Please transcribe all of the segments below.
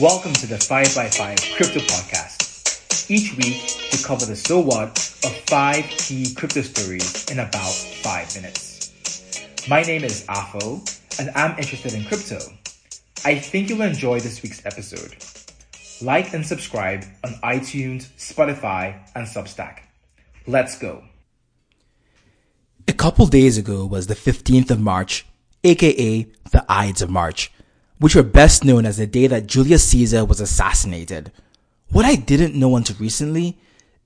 Welcome to the 5x5 Crypto Podcast. Each week, we cover the so what of five key crypto stories in about five minutes. My name is Afo, and I'm interested in crypto. I think you'll enjoy this week's episode. Like and subscribe on iTunes, Spotify, and Substack. Let's go. A couple days ago was the 15th of March, aka the Ides of March which were best known as the day that Julius Caesar was assassinated. What I didn't know until recently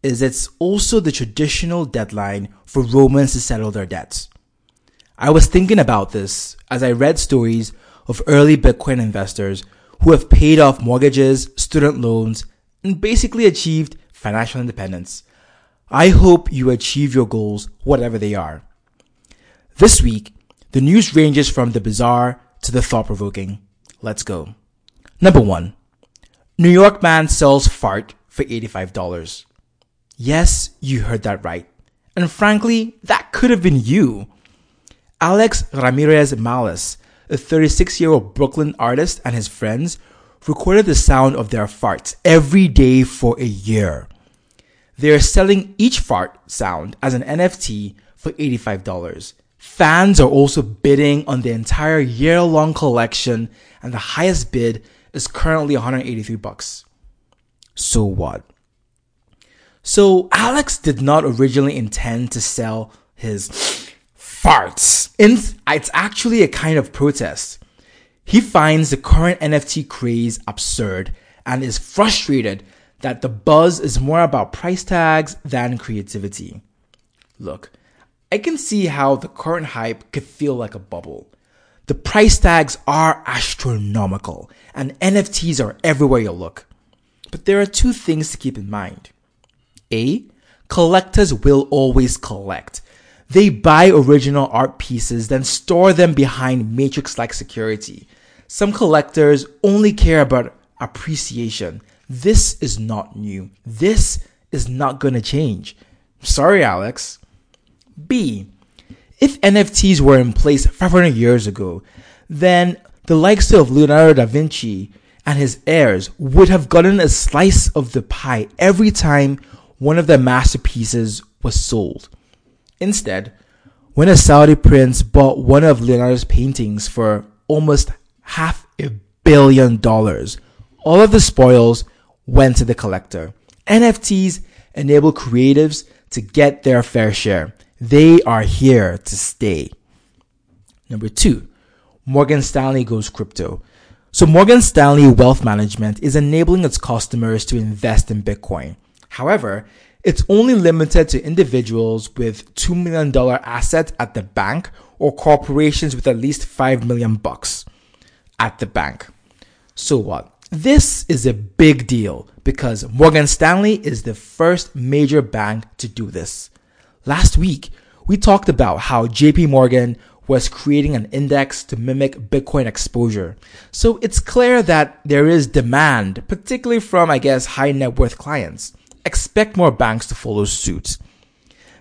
is it's also the traditional deadline for Romans to settle their debts. I was thinking about this as I read stories of early Bitcoin investors who have paid off mortgages, student loans, and basically achieved financial independence. I hope you achieve your goals, whatever they are. This week, the news ranges from the bizarre to the thought provoking. Let's go. Number one, New York man sells fart for $85. Yes, you heard that right. And frankly, that could have been you. Alex Ramirez Mallis, a 36 year old Brooklyn artist and his friends, recorded the sound of their farts every day for a year. They are selling each fart sound as an NFT for $85. Fans are also bidding on the entire year long collection and the highest bid is currently 183 bucks. So what? So Alex did not originally intend to sell his farts. It's actually a kind of protest. He finds the current NFT craze absurd and is frustrated that the buzz is more about price tags than creativity. Look, I can see how the current hype could feel like a bubble. The price tags are astronomical and NFTs are everywhere you look. But there are two things to keep in mind. A, collectors will always collect. They buy original art pieces, then store them behind matrix like security. Some collectors only care about appreciation. This is not new. This is not gonna change. Sorry, Alex. B, if NFTs were in place 500 years ago, then the likes of Leonardo da Vinci and his heirs would have gotten a slice of the pie every time one of their masterpieces was sold. Instead, when a Saudi prince bought one of Leonardo's paintings for almost half a billion dollars, all of the spoils went to the collector. NFTs enable creatives to get their fair share. They are here to stay. Number two, Morgan Stanley goes crypto. So Morgan Stanley Wealth Management is enabling its customers to invest in Bitcoin. However, it's only limited to individuals with $2 million assets at the bank or corporations with at least 5 million bucks at the bank. So what? This is a big deal because Morgan Stanley is the first major bank to do this. Last week, we talked about how JP Morgan was creating an index to mimic Bitcoin exposure. So it's clear that there is demand, particularly from, I guess, high net worth clients. Expect more banks to follow suit.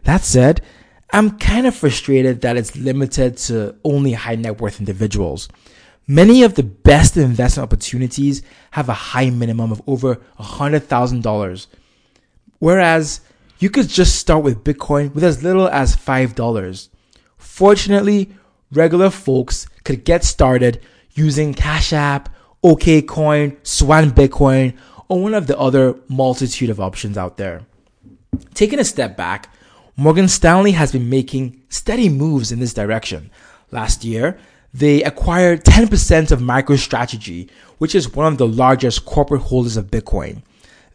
That said, I'm kind of frustrated that it's limited to only high net worth individuals. Many of the best investment opportunities have a high minimum of over $100,000. Whereas you could just start with Bitcoin with as little as $5. Fortunately, regular folks could get started using Cash App, OKCoin, Swan Bitcoin, or one of the other multitude of options out there. Taking a step back, Morgan Stanley has been making steady moves in this direction. Last year, they acquired 10% of MicroStrategy, which is one of the largest corporate holders of Bitcoin.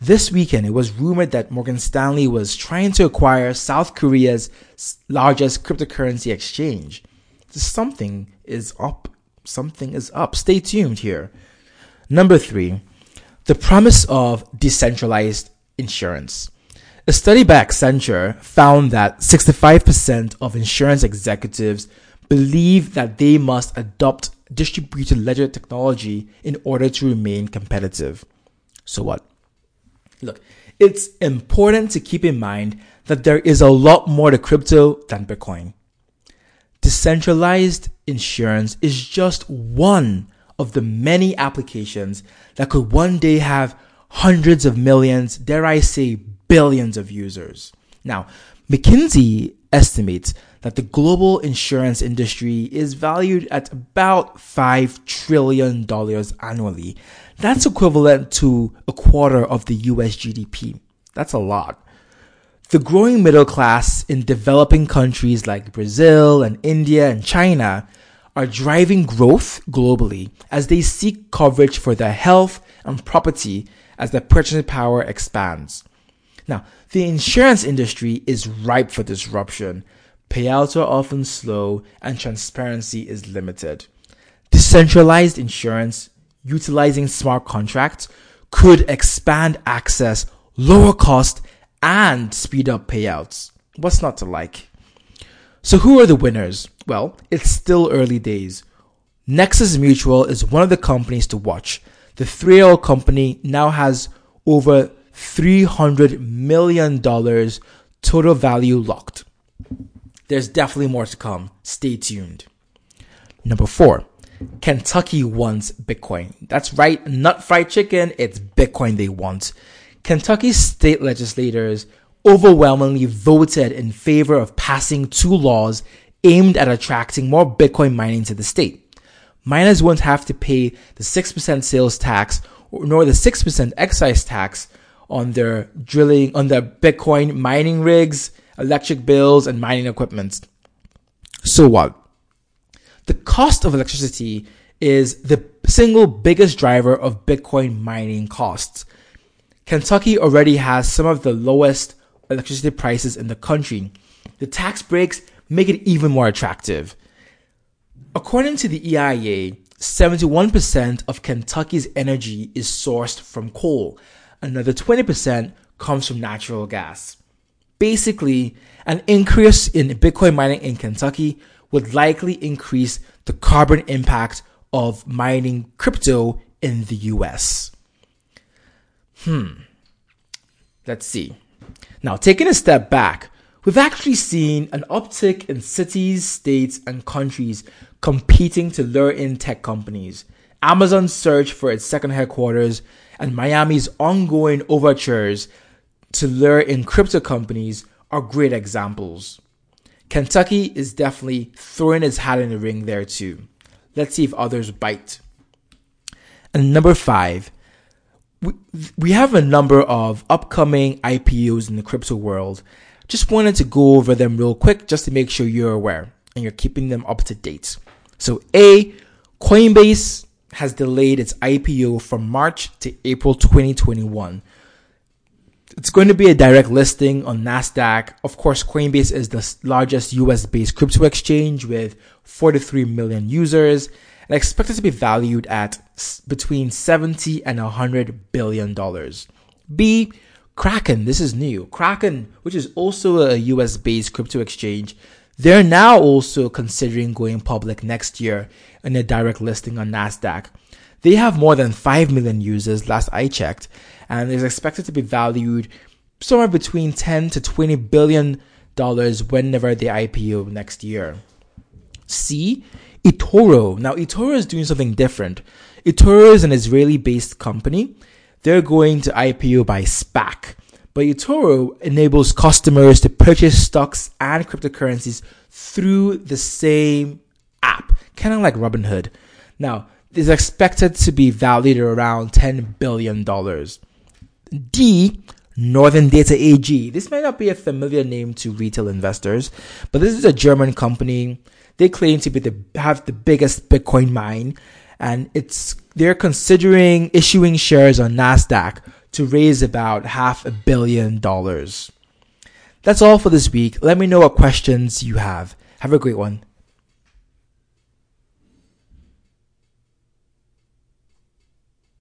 This weekend, it was rumored that Morgan Stanley was trying to acquire South Korea's largest cryptocurrency exchange. Something is up. Something is up. Stay tuned here. Number three, the promise of decentralized insurance. A study by Accenture found that 65% of insurance executives believe that they must adopt distributed ledger technology in order to remain competitive. So what? Look, it's important to keep in mind that there is a lot more to crypto than Bitcoin. Decentralized insurance is just one of the many applications that could one day have hundreds of millions, dare I say billions of users. Now, McKinsey estimates that the global insurance industry is valued at about $5 trillion annually. That's equivalent to a quarter of the US GDP. That's a lot. The growing middle class in developing countries like Brazil and India and China are driving growth globally as they seek coverage for their health and property as their purchasing power expands. Now, the insurance industry is ripe for disruption. Payouts are often slow and transparency is limited. Decentralized insurance utilizing smart contracts could expand access, lower cost, and speed up payouts. What's not to like? So, who are the winners? Well, it's still early days. Nexus Mutual is one of the companies to watch. The 3L company now has over $300 million total value locked. There's definitely more to come. Stay tuned. Number four, Kentucky wants Bitcoin. That's right, not fried chicken, it's Bitcoin they want. Kentucky state legislators overwhelmingly voted in favor of passing two laws aimed at attracting more Bitcoin mining to the state. Miners won't have to pay the 6% sales tax nor the 6% excise tax on their drilling, on their Bitcoin mining rigs, electric bills, and mining equipment. So what? The cost of electricity is the single biggest driver of Bitcoin mining costs. Kentucky already has some of the lowest electricity prices in the country. The tax breaks make it even more attractive. According to the EIA, 71% of Kentucky's energy is sourced from coal. Another 20% comes from natural gas. Basically, an increase in Bitcoin mining in Kentucky would likely increase the carbon impact of mining crypto in the US. Hmm. Let's see. Now, taking a step back, we've actually seen an uptick in cities, states, and countries competing to lure in tech companies. Amazon's search for its second headquarters and Miami's ongoing overtures to lure in crypto companies are great examples. Kentucky is definitely throwing its hat in the ring there too. Let's see if others bite. And number five, we, we have a number of upcoming IPOs in the crypto world. Just wanted to go over them real quick just to make sure you're aware and you're keeping them up to date. So, A, Coinbase has delayed its IPO from March to April 2021. It's going to be a direct listing on NASDAQ. Of course, Coinbase is the largest US based crypto exchange with 43 million users and expected to be valued at between 70 and 100 billion dollars. B. Kraken, this is new. Kraken, which is also a US based crypto exchange, they're now also considering going public next year in a direct listing on NASDAQ. They have more than 5 million users last I checked and is expected to be valued somewhere between 10 to 20 billion dollars whenever they IPO next year. C, eToro. Now eToro is doing something different. eToro is an Israeli based company. They're going to IPO by SPAC. But eToro enables customers to purchase stocks and cryptocurrencies through the same app, kind of like Robinhood. Now, is expected to be valued at around $10 billion. D, Northern Data AG. This might not be a familiar name to retail investors, but this is a German company. They claim to be the have the biggest Bitcoin mine, and it's they're considering issuing shares on Nasdaq to raise about half a billion dollars. That's all for this week. Let me know what questions you have. Have a great one.